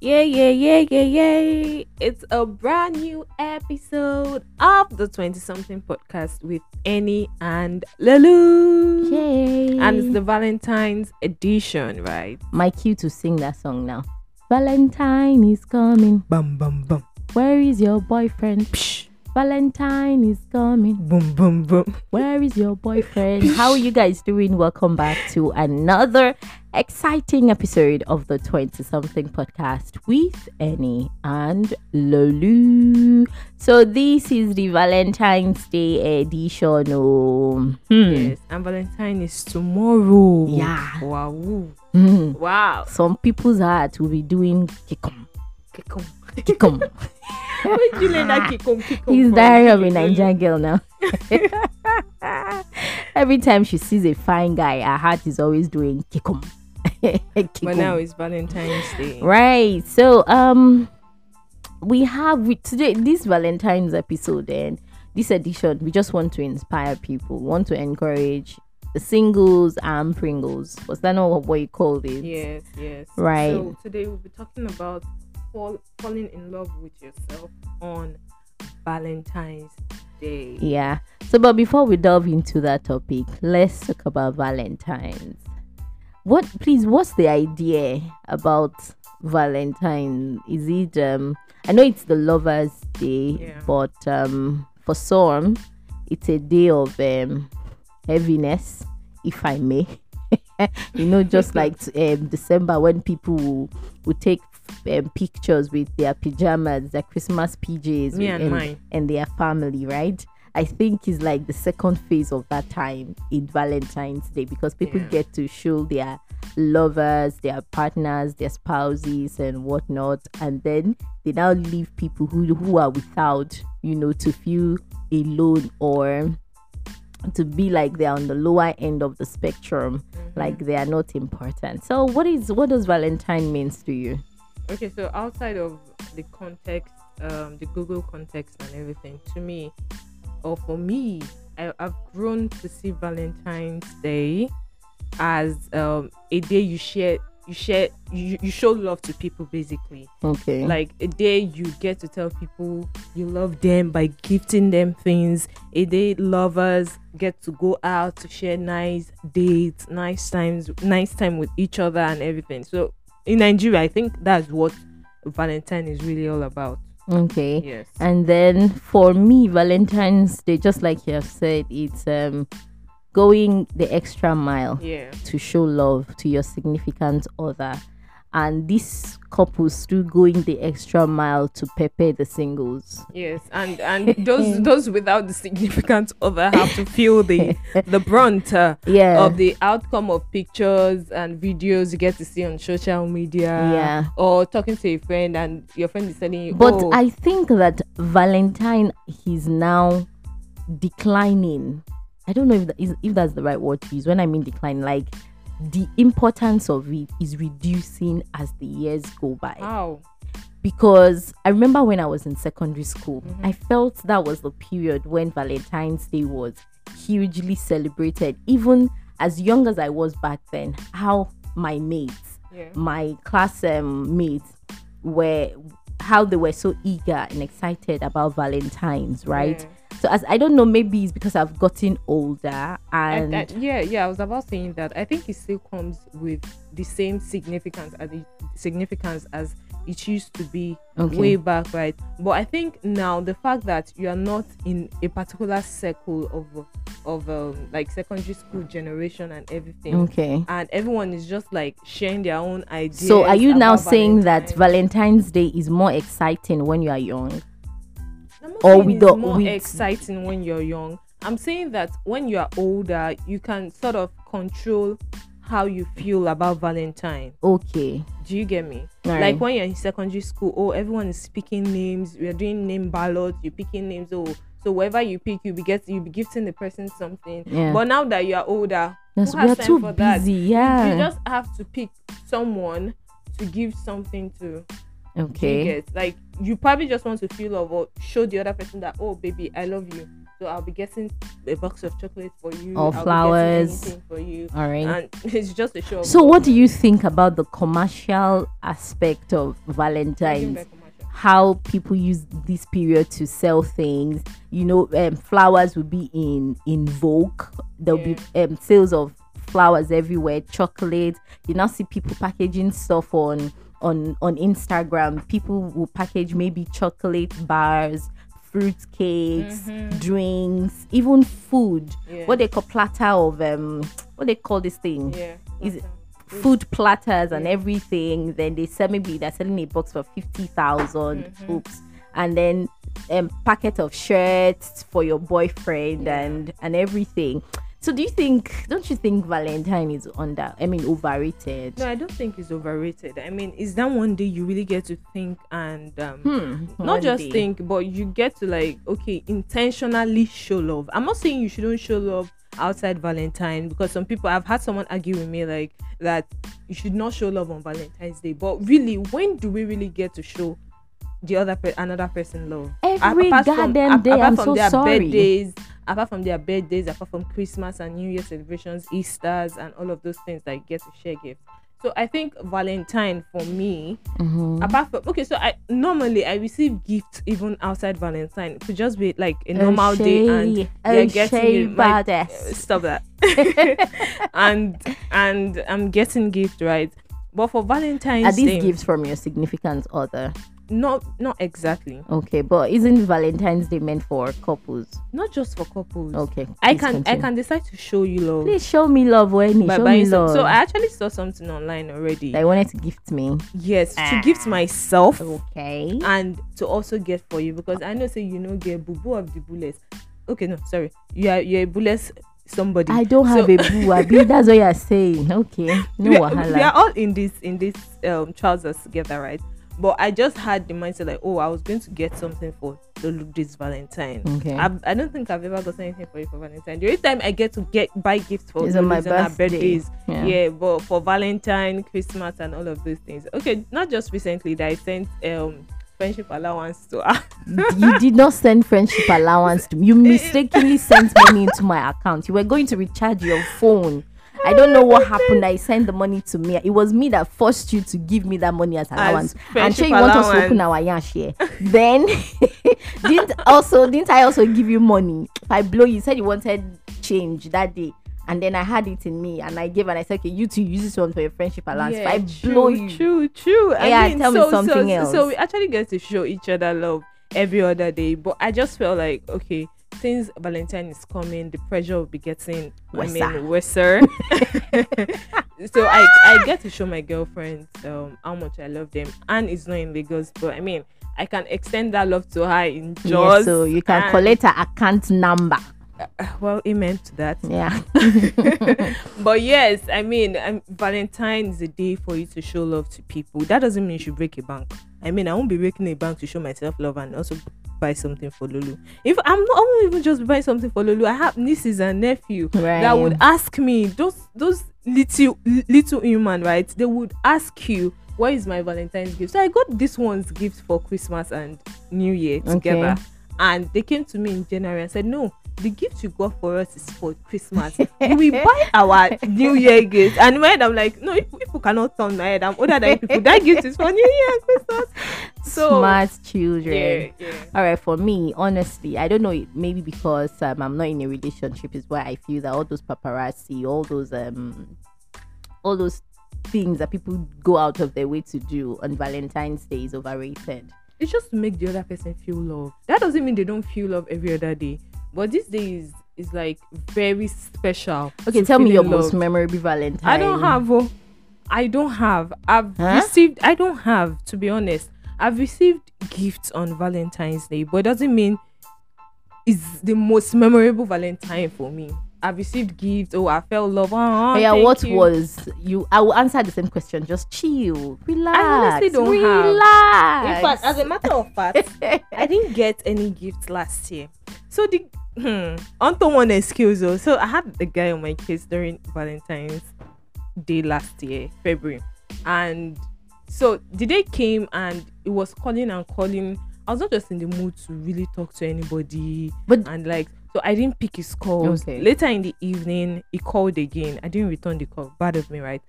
Yeah, yeah, yeah, yeah, yeah. It's a brand new episode of the 20 something podcast with Annie and Lulu. Yay! And it's the Valentine's edition, right? my cue to sing that song now. Valentine is coming. Bum, bum, bum. Where is your boyfriend? Psh, Valentine is coming. boom, boom, boom. Where is your boyfriend? How are you guys doing? Welcome back to another exciting episode of the 20 something podcast with Annie and Lulu. So, this is the Valentine's Day edition. Oh, hmm. Yes, and Valentine is tomorrow. Yeah. Wow. Hmm. Wow. Some people's heart will be doing kikum, Kikom. kikum. Where did you learn that kikom, kikom? He's from? diary of a Nigerian girl now. Every time she sees a fine guy, her heart is always doing kikum. But now it's Valentine's Day. right. So um, we have with today this Valentine's episode and this edition. We just want to inspire people, want to encourage the singles and Pringles. Was that not what you called it? Yes, yes. Right. So today we'll be talking about fall, falling in love with yourself on Valentine's Day. Yeah. So, but before we delve into that topic, let's talk about Valentine's. What, please, what's the idea about Valentine? Is it, um, I know it's the Lovers' Day, Yeah. but um, for some, it's a day of um, heaviness, if I may. you know, just like um, December when people will, will take um, pictures with their pajamas, their Christmas PJs, Me and and, and their family, right? I think is like the second phase of that time in Valentine's Day because people Yeah. get to show their lovers, their partners, their spouses, and whatnot, and then they now leave people who who are without, you know, to feel alone or to be like they're on the lower end of the spectrum, Mm-hmm. like they are not important. So, what is what does Valentine means to you? Okay, so outside of the context, um, the Google context and everything, to me, or for me, I, I've grown to see Valentine's Day as um, a day you share, you share, you, you show love to people, basically. Okay, like a day you get to tell people you love them by gifting them things. A day lovers get to go out to share nice dates nice times nice time with each other and everything. So in nigeria i think that's what valentine is really all about okay. yes And then for me, Valentine's Day, just like you have said, it's um going the extra mile yeah to show love to your significant other. And these couples still going the extra mile to prepare the singles. yes and and those those without the significant other have to feel the the brunt uh, Yeah. of the outcome of pictures and videos you get to see on social media Yeah. or talking to a friend and your friend is telling you but oh, I think that Valentine is now declining. I don't know if, that is, if that's the right word to use. When I mean decline, like the importance of it is reducing as the years go by. how because I remember when I was in secondary school, Mm-hmm. I felt that was the period when Valentine's Day was hugely celebrated. Even as young as I was back then, how my mates, yeah my class um, mates, were how they were so eager and excited about Valentine's, right? Yeah. So as I don't know, maybe it's because I've gotten older and, yeah, yeah, I was about saying that. I think it still comes with the same significance as the significance as it used to be Okay. way back, right? But I think now the fact that you are not in a particular circle of of um, like secondary school generation and everything, okay. and everyone is just like sharing their own ideas. So are you now saying that Valentine's. Valentine's Day is more exciting when you are young? Or with it's the- more with- exciting when you're young. I'm saying that when you are older, you can sort of control how you feel about Valentine. Okay. Do you get me? Alright. Like when you're in secondary school, oh, everyone is speaking names. We're doing name ballots. You're picking names. Oh, so wherever you pick, you be get you be gifting the person something. Yeah. But now that you are older, Yes, who we has are time too for busy. You- Yeah. You just have to pick someone to give something to. Okay. get like you probably just want to feel love or show the other person that oh baby I love you So I'll be getting a box of chocolate for you. Or I'll flowers. for you. All right. And it's just a show. So, what do you think about the commercial aspect of What do you mean Valentine's? How people use this period to sell things? You know, um, flowers will be in in vogue. There'll be um, sales of flowers everywhere. Chocolate. You now see people packaging stuff on on on Instagram. People will package maybe chocolate bars, fruit cakes, drinks, even food. Yeah. What they call platter of um, what they call this thing? Yeah. Is it- food platters and Yeah. everything. Then they sell maybe they're selling a box for fifty Mm-hmm. oops, and then um packet of shirts for your boyfriend Yeah. and and everything. So do you think? Don't you think Valentine is under? I mean, overrated? No, I don't think it's overrated. I mean, is that one day you really get to think and um, Hmm. not just day. think, but you get to like, okay, intentionally show love. I'm not saying you shouldn't show love outside Valentine because some people I've had someone argue with me like that you should not show love on Valentine's Day. But really, when do we really get to show the other per- another person love? Every apart from- goddamn ap- day. apart I'm from so their sorry. birthdays, apart from their birthdays, apart from Christmas and New Year celebrations, Easter's, and all of those things that you get to share gifts. So I think Valentine for me, Mhm. apart from okay, so I normally I receive gifts even outside Valentine. Could just be like a normal day and you're getting O'Shea it, my- stop that. and and I'm getting gifts right. But for Valentine's Are these Day, gifts from your significant other? Not not exactly. Okay, but isn't Valentine's Day meant for couples? Not just for couples. Okay, I can I can decide to show you love. Please show me love, Wendy. by Show me some. love. So I actually saw something online already. I wanted to gift me. yes, to Ah. gift myself Okay. and to also get for you because I know say you know get boo boo of the bullets. Okay, no, sorry. You are you're a bullets somebody. I don't have So- a boo. Abi, that's what you're saying. Okay. No we, are, we are all in this in this um trousers together, right? But I just had the mindset like, oh, I was going to get something for Lulu this Valentine. Okay. I, I don't think I've ever gotten anything for you for Valentine. The only time I get to get buy gifts for It's on my Lulu's and her birthday. birthdays. Yeah. Yeah. but for Valentine, Christmas, and all of those things. Okay, not just recently that I sent um friendship allowance to her. you did not send friendship allowance to me. You mistakenly sent money into my account. You were going to recharge your phone. I don't know what happened. I sent the money to me. It was me that forced you to give me that money as allowance. and friendship sure you want us to open our yash here. then didn't also didn't I also give you money? If I blow you, you said you wanted change that day. And then I had it in me and I gave and I said, okay, you two use this one for your friendship allowance. if I true, blow you, True, true. Yeah, I mean, tell me so, something so, else. So we actually get to show each other love every other day. But I just felt like, okay, since Valentine is coming, the pressure will be getting, I mean, worser. so I, I get to show my girlfriends um, how much I love them. And it's not in Lagos, but I mean, I can extend that love to her in yeah, Jos. so you can and- collect her account number. Well, amen to that. Yeah. but yes, I mean, um, Valentine is a day for you to show love to people. That doesn't mean you should break a bank. I mean, I won't be breaking a bank to show myself love and also buy something for Lulu. If I'm not, I won't even just buy something for Lulu. I have nieces and nephew Right. that would ask me those those little little human right. They would ask you. What is my Valentine's gift? So I got this one's gift for Christmas and New Year together. Okay. And they came to me in January and said, No, the gift you got for us is for Christmas. we buy our New Year gift. And in my head, I'm like, No, if people cannot turn my head, I'm older than people. That gift is for New Year and Christmas. So, Smart children. yeah, yeah. All right, for me, honestly, I don't know. Maybe because um, I'm not in a relationship is why I feel that all those paparazzi, all those um, all those things that people go out of their way to do on Valentine's Day is overrated. It's just to make the other person feel love. That doesn't mean they don't feel love every other day. But this day is, is like very special. Okay, tell me your most memorable Valentine. I don't have. Oh, I don't have. I've Huh? received. I don't have. To be honest, I've received gifts on Valentine's Day, but it doesn't mean it's the most memorable Valentine for me. I've received gifts. Oh, I felt love. Oh, yeah, what you. was you? I will answer the same question. Just chill, relax. honestly don't have. relax. In fact, as a matter of fact, I didn't get any gifts last year. So the hmm, onto one excuse though. So I had the guy on my case during Valentine's Day last year, February, and so the day came and it was calling and calling. I was not just in the mood to really talk to anybody, But- and like So I didn't pick his calls. Okay. Later in the evening, he called again. I didn't return the call. Bad of me, right?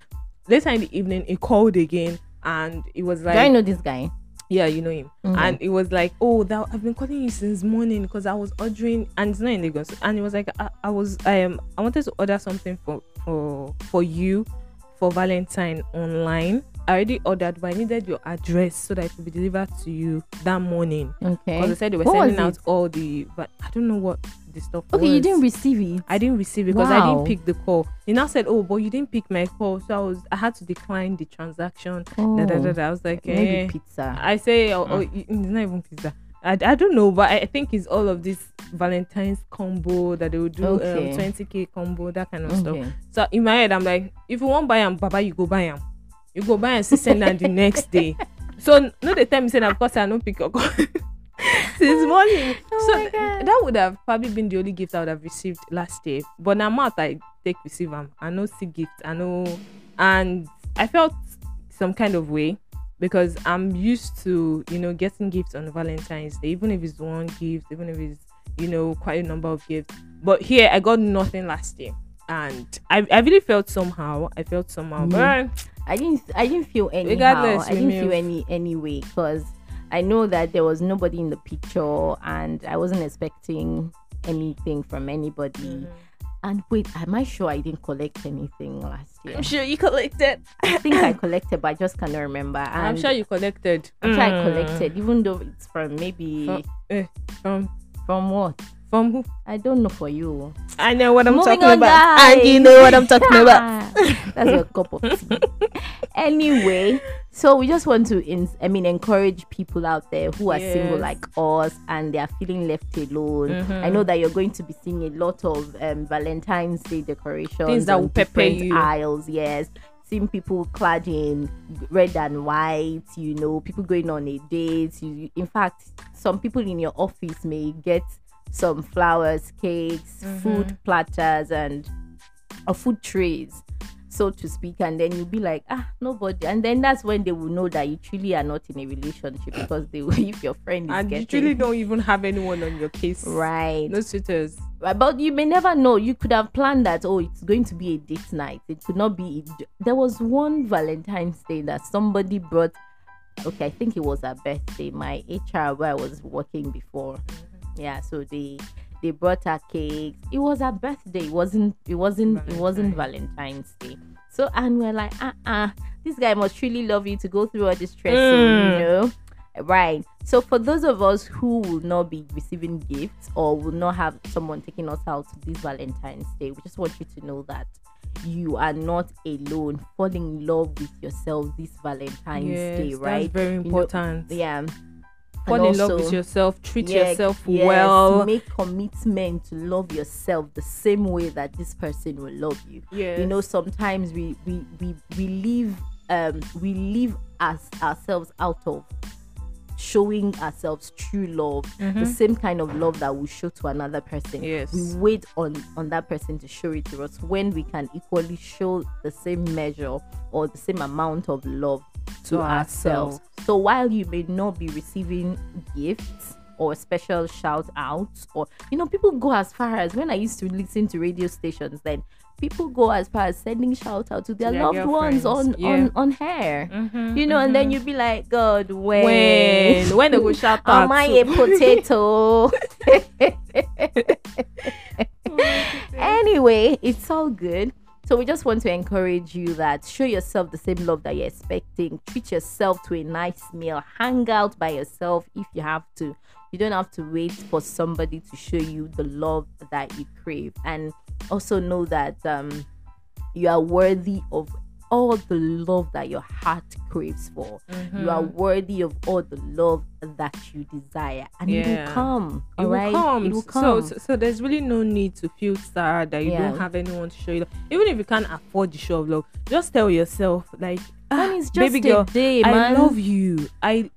Later in the evening, he called again, and it was like, Do I know this guy? yeah, you know him. Mhm. And it was like, oh, that I've been calling you since morning because I was ordering, and it's not in Lagos. And it was like, I, I was, I am, I wanted to order something for for for you for Valentine online. I already ordered, but I needed your address so that it could be delivered to you that morning. Okay. Because they said they were What sending out it? all the, but I don't know what the stuff Okay, you didn't receive it. I didn't receive it because I didn't pick the call. He now said, "Oh, but you didn't pick my call," so I was I had to decline the transaction. Oh, Da, da, da, da. I was like, eh. maybe pizza. I say, oh, Mm. oh, it's not even pizza. I, I don't know, but I think it's all of this Valentine's combo that they will do, Okay. um, 20k combo, that kind of stuff. So in my head, I'm like, if you want buy them, Baba, you go buy them. You go buy and see send them the next day. So no, the time saying, of course, I don't pick your call since morning. Oh so that would have probably been the only gift I would have received last year. But now mouth I take receive them. I know see gift. I know, and I felt some kind of way because I'm used to you know getting gifts on Valentine's Day, even if it's one gift, even if it's you know quite a number of gifts. But here I got nothing last year. And I, I really felt somehow. I felt somehow. Mm. But I didn't I didn't feel anyhow. Regardless, I didn't feel any any way because I know that there was nobody in the picture and I wasn't expecting anything from anybody. Mm-hmm. And wait, am I sure I didn't collect anything last year? I'm sure you collected. I think I collected, but I just cannot remember. And I'm sure you collected. I'm sure I Mm. collected, even though it's from maybe From- Eh, from from what? From who? I don't know for you. I know what I'm Moving talking about. guys. And you know what I'm talking about. That's your cup of tea. anyway, so we just want to, in, I mean, encourage people out there who are single like us and they are feeling left alone. Mhm. I know that you're going to be seeing a lot of um, Valentine's Day decorations, Things that will pepper you. Aisles, yes. Seeing people clad in red and white, you know, people going on a date. You, in fact, some people in your office may get some flowers, cakes, Mm-hmm. food platters, and or food trays, so to speak. And then you'll be like, ah, nobody. And then that's when they will know that you truly are not in a relationship because they will, if your friend is And you truly don't even have anyone on your case. right. No suitors. Right, But you may never know. You could have planned that. Oh, it's going to be a date night. It could not be. There was one Valentine's Day that somebody brought. Okay, I think it was her birthday. My HR where I was working before. Yeah, so they they brought her cakes. It was her birthday. It wasn't. It wasn't. It wasn't Valentine's Day. So and we're like, uh, uh this guy must really love you to go through all this stress. Mm. You know. Right. So for those of us who will not be receiving gifts or will not have someone taking us out this Valentine's Day, we just want you to know that you are not alone. Falling in love with yourself this Valentine's yes, Day, right? Very You know, important. yeah. Fall in love also- with yourself. Treat yeah, yourself yes, well. Make commitment to love yourself the same way that this person will love you. Yes. You know, sometimes we we we we leave um we leave us ourselves out of showing ourselves true love, the same kind of love that we show to another person. Yes. We wait on on that person to show it to us when we can equally show the same measure or the same amount of love to, To ourselves. ourselves. So while you may not be receiving gifts or special shout outs or you know people go as far as when I used to listen to radio stations then people go as far as sending shout out to their their loved ones on yeah. on on hair. Mhm, You know, and then mhm. you'd be like, God, when when when they go shout out. am I a potato? anyway, it's all good. So we just want to encourage you that show yourself the same love that you're expecting. Treat yourself to a nice meal. Hang out by yourself if you have to. You don't have to wait for somebody to show you the love that you crave. And also know that um you are worthy of all the love that your heart craves for. You are worthy of all the love that you desire, and it Yeah. will come. it will right, come. it will So, come. so, so there's really no need to feel sad that you Yeah. don't have anyone to show you love. Even if you can't afford the show of love, just tell yourself like, ah, it's just baby a girl, day, I love you. I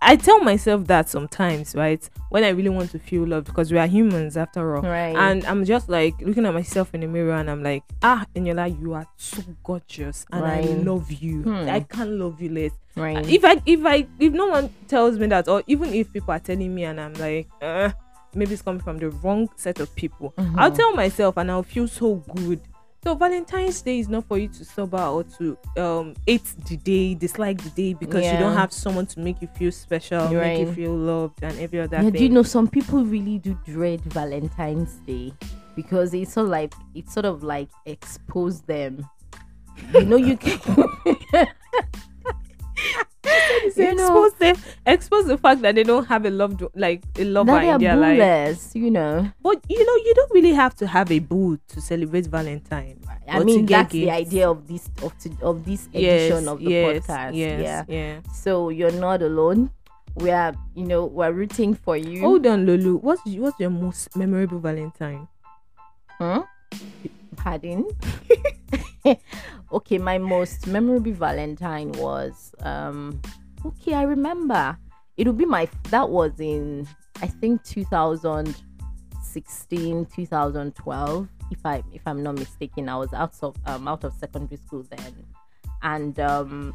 I tell myself that sometimes, right? When I really want to feel loved, because we are humans after all. Right. And I'm just like looking at myself in the mirror and I'm like, ah, Eniola, you are so gorgeous and I love you. Hmm. I can't love you less. right. If I if I if no one tells me that, or even if people are telling me and I'm like, uh, maybe it's coming from the wrong set of people. Mm-hmm. I'll tell myself and I'll feel so good. So Valentine's Day is not for you to sober or to um hate the day, dislike the day because you don't have someone to make you feel special, You're make you feel loved and every other Yeah, thing. do you know some people really do dread Valentine's Day because it's sort of like it sort of like expose them. You know, you can. you know, expose them, expose the fact that they don't have a loved like a lover that in they are their life. you know. But you know, you don't really have to have a boo to celebrate Valentine. I mean, that's the idea of this of to, of this Yes, edition of the yes, podcast. Yes, yeah. yeah. So you're not alone. We are, you know, we're rooting for you. Hold on, Lulu. What's what's your most memorable Valentine? Huh? Pardon? okay, my most memorable Valentine was um okay, I remember. It'll be my that was in I think 2016, 2012 if I if I'm not mistaken. I was out of um out of secondary school then. And um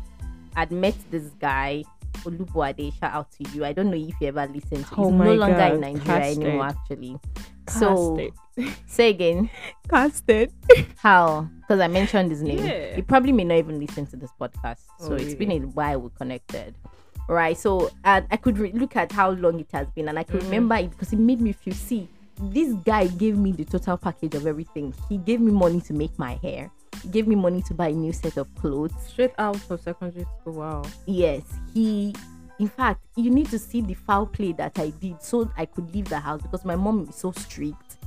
I'd met this guy Olubuade, shout out to you. I don't know if you ever listened to. Oh He's no longer God, in Nigeria casted. anymore, actually. So Casted. say again. casted. How? Because I mentioned his name. Yeah. He probably may not even listen to this podcast. So Oh, it's been a while we connected. Right. So and I could re- look at how long it has been and I could Mhm. remember it because it made me feel see, this guy gave me the total package of everything. He gave me money to make my hair. Gave me money to buy a new set of clothes. Straight out of secondary school. Wow. Yes, he. In fact, you need to see the foul play that I did so I could leave the house because my mom is so strict.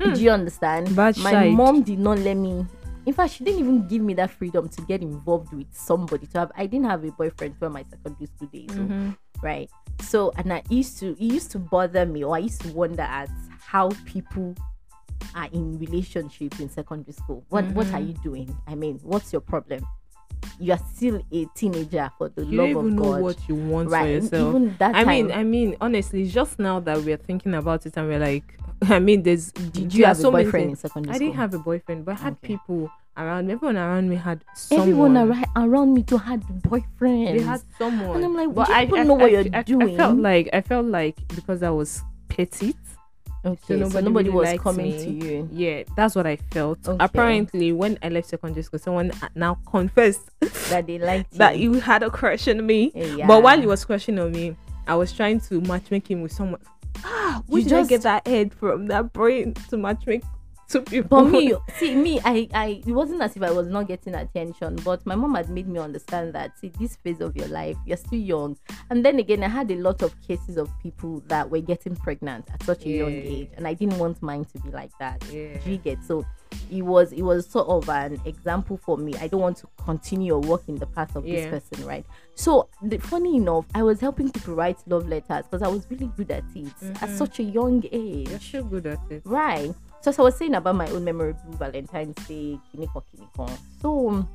Hmm. Do you understand? Bad my side. mom did not let me. In fact, she didn't even give me that freedom to get involved with somebody. To have, I didn't have a boyfriend for my secondary school days, so- Mhm. right? So, and I used to, it used to bother me, or I used to wonder at how people are in relationship in secondary school. What, what are Mhm. you doing? I mean, what's your problem? You are still a teenager for the You love don't even of know God, what you want for yourself. Even that I time, mean, I mean, honestly, just now that we're thinking about it and we're like, I mean, there's did you are have a so many boyfriend in secondary I school? I didn't have a boyfriend, but I had Okay. people around me. Everyone around me had someone. Everyone around, around me to had boyfriends. They had someone. And I'm like, but do you I, I, know what I, you're I, I felt like I felt like because I was petite. Okay, so so nobody nobody, really was coming me. to you. Yeah, that's what I felt. Okay. Apparently, when I left secondary school, someone now confessed That they liked that you. you had a crush on me. Yeah. But while he was crushing on me, I was trying to matchmake him with someone. Ah, You just- get that head from? That brain to matchmake two people. But me, see me, I, I, it wasn't as if I was not getting attention, but my mom had made me understand that see this phase of your life, you're still young, and then again, I had a lot of cases of people that were getting pregnant at such a young age, and I didn't want mine to be like that. Yeah. Do you get so? It was it was sort of an example for me. I don't want to continue or walk in the path of Yeah. this person, right? So, the, funny enough, I was helping people write love letters because I was really good at it at Mhm. such a young age. You're so good at it. Right. So, as I was saying about my own memorable Valentine's Day, kiniko kiniko. So,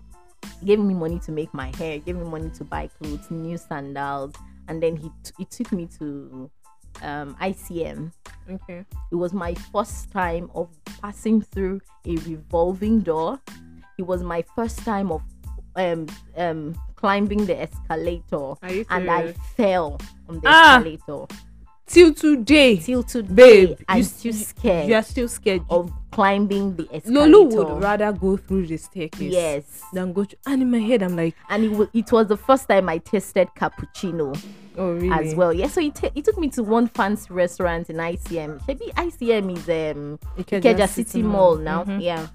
he gave me money to make my hair, gave me money to buy clothes, new sandals, and then he t- he took me to um, ICM. Okay. It was my first time of passing through a revolving door. It was my first time of um um climbing the escalator, and I fell on the Ah! escalator. Till today, Till today, babe, I'm still scared You are still scared. of climbing the escalator. Lulu would rather go through the staircase Yes, than go to. And in my head, I'm like, and it was, it was the first time I tasted cappuccino oh really? as well. Yeah, so it, ta- he took me to one fancy restaurant in ICM. Maybe ICM is um Ikeja City Mall now. Mhm. Yeah.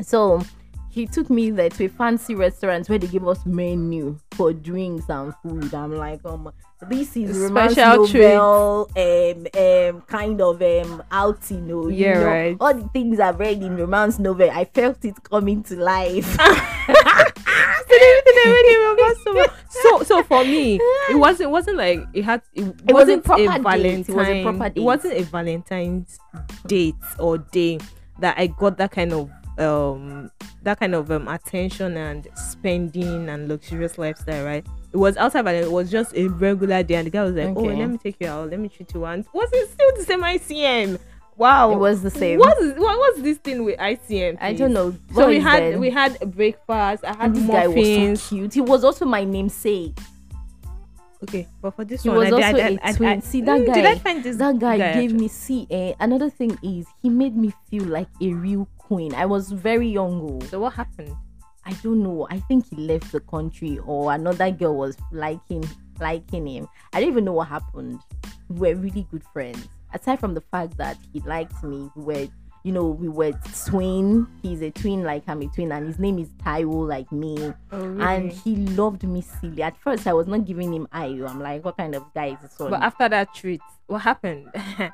So he took me there to a fancy restaurant where they give us menu for drinks and food. I'm like, um, this is special treat. novel, um, um, kind of um outing, you know. you Yeah, know, right. All the things I've read in romance novel, I felt it coming to life. so so for me it wasn't it wasn't like it had it, It wasn't proper a date. It was a proper it wasn't a valentine's date or day that i got that kind of um that kind of um attention and spending and luxurious lifestyle right it was outside but it was just a regular day and the guy was like oh Okay. let me take you out let me treat you once was it still the same icm wow It was the same. what is what was this thing with icm I don't know. so we had then. we had breakfast i had this guy was so cute. He was also my namesake. Okay, but for this He one, was I, also I, I, a twin. I- See, that Mm, Did I guy- find this That guy guy gave me see. Eh, another thing is he made me feel like a real queen. I was very young. oh. So what happened? I don't know. I think he left the country or another girl was liking liking him. I don't even know what happened. We were really good friends. Aside from the fact that he liked me, we were you know, we were twin. He's a twin like I'm a twin, and his name is Taiwo like me. Oh, really? And he loved me silly. At first I was not giving him eye. I'm like, what kind of guy is this one? But after that treat, what happened?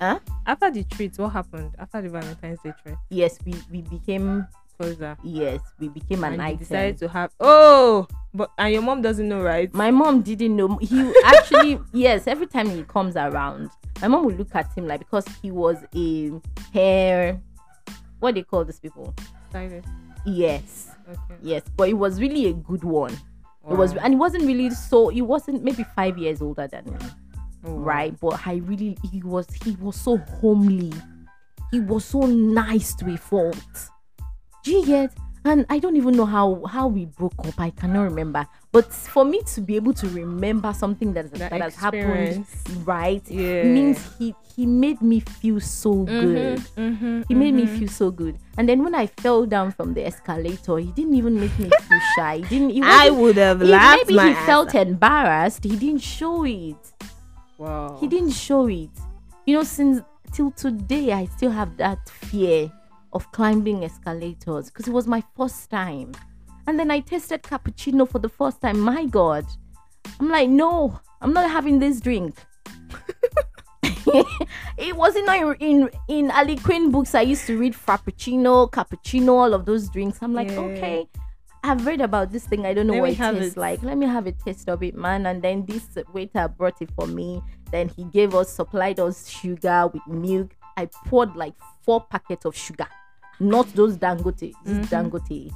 Huh? After the treat, what happened? After the Valentine's Day treat, yes, we, we became closer. yes, we became an and you item. decided to have. Oh, but and your mom doesn't know, right? My mom didn't know. He actually, yes, every time he comes around, my mom would look at him like because he was a hair, what do you call these people? Stylist. Yes, Okay. yes, but it was really a good one. It was, and he wasn't really so. He wasn't maybe five years older than me, Oh, right? But I really, he was, he was so homely. He was so nice to a fault. Do you get? And I don't even know how how we broke up. I cannot remember. But for me to be able to remember something that that, That has happened, right? Yeah. Means he he made me feel so good. Mm-hmm, He made me feel so good. And then when I fell down from the escalator, he didn't even make me feel shy. He didn't. He I would have he- laughed maybe he felt embarrassed. He didn't show it. Wow. He didn't show it. You know, since till today, I still have that fear of climbing escalators because it was my first time. And then I tasted cappuccino for the first time. My God. I'm like, no, I'm not having this drink. it wasn't in, in in Harlequin books. I used to read Frappuccino, cappuccino, all of those drinks. I'm like, Yeah. okay, I've read about this thing. I don't know Let what it tastes it. like. Let me have a taste of it, man. And then this waiter brought it for me. Then he gave us, supplied us sugar with milk. I poured like four packets of sugar, not those Dangote, this Mhm. Dangote.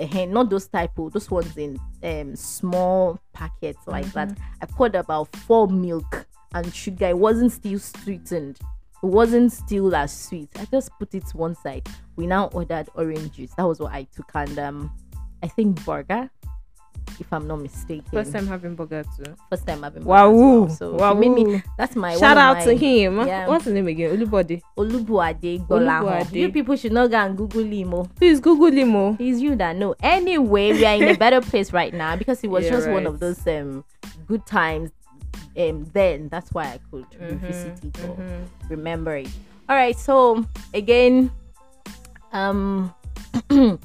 Eh, not those type of those ones in um small packets like that. I poured about four milk and sugar. It wasn't still sweetened. It wasn't still as sweet. I just put it one side. We now ordered orange juice. That was what I took and um I think burger, if I'm not mistaken. First time having burger too. First time having Wow. well. So wow. me, that's my Shout out my, to him. Yeah. What's his name again? Olubode. Olubuade. Olubuade. You people should not go and Google him. oh. Please Google him. Oh. It's you that know. Anyway, we are in a better place right now because it was Yeah, just one of those um good times. Um, then that's why I could Mhm, revisit it or mhm. remember it. All right, so again, um,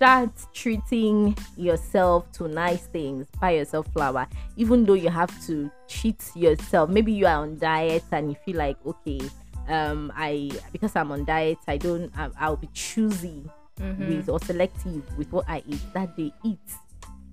start treating yourself to nice things. Buy yourself flower, even though you have to cheat yourself. Maybe you are on diet and you feel like okay, um, I because I'm on diet, I don't, I, I'll be choosy Mhm. with or selective with what I eat that day. Eat.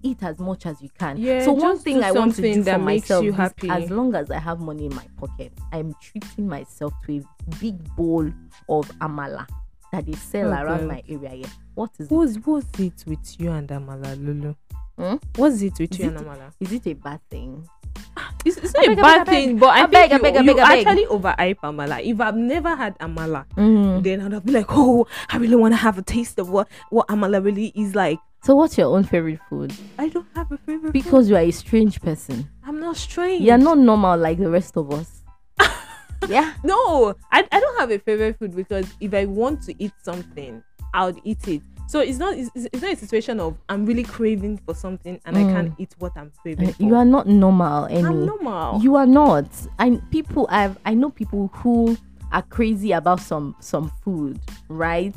Eat as much as you can. Yeah, so one thing I want to do that for myself is happy. as long as I have money in my pocket, I'm treating myself to a big bowl of amala that they sell Oh, around my area here. What is it? What's what's it with you and Amala, Lulu? Hmm? What's it with Is you it- and Amala? Is it a bad thing? It's, it's not a bad abeg. thing, but I Abeg, think you, abeg, you actually overhype Amala. If I've never had Amala, Mhm. then I'd be like, oh, I really want to have a taste of what what Amala really is like. So what's your own favorite food? I don't have a favorite food. Because you are a strange person. I'm not strange. You're not normal like the rest of us. yeah. No, I, I don't have a favorite food because if I want to eat something, I would eat it. So it's not it's, it's not a situation of I'm really craving for something and I Mm. can't eat what I'm craving for. You are not normal, any. I'm normal. You are not. I people I've I know people who are crazy about some some food, right?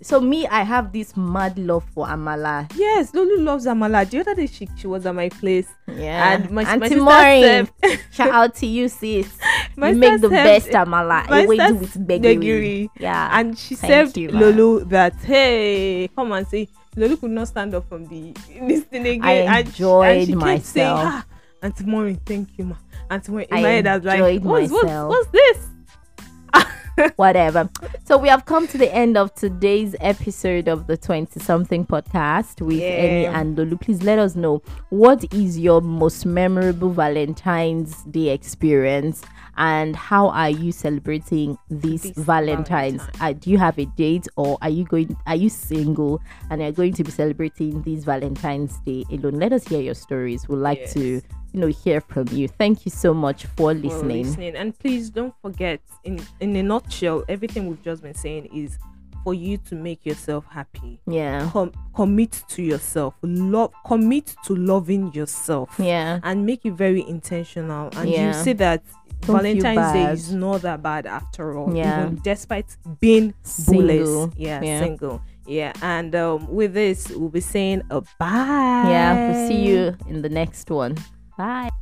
So me, I have this mad love for amala. yes, Lulu loves Amala. The other day she, she was at my place Yeah. and my, my sister said- shout out to you, sis. my you make the said- best amala. my sister with begiri. Yeah. and she served you. Lulu that hey come and say Lulu could not stand up from the this thing again. I and she- and enjoyed she kept saying, myself. ah, Auntie Maureen, thank you, ma. Auntie Maureen, in I my head I was like, enjoyed what's, what's, what's this? Whatever. So we have come to the end of today's episode of the 20 something podcast with Yeah. Annie and Lulu. Please let us know what is your most memorable Valentine's Day experience and how are you celebrating this, This Valentine's? Valentine. Uh, do you have a date or are you going are you single and are going to be celebrating this Valentine's Day alone? Let us hear your stories. We'd like to you know hear from you. Thank you so much for for listening. listening. And please don't forget, in in a nutshell, everything we've just been saying is for you to make yourself happy. Yeah. Com- commit to yourself. Love. Commit to loving yourself. Yeah. And make it very intentional. And Yeah. you see that Don't Valentine's Day is not that bad after all. Yeah. Even despite being Single. bullies. Yeah, Yeah. Single. Yeah. And um, with this, we'll be saying a bye. Yeah. We'll see you in the next one. Bye.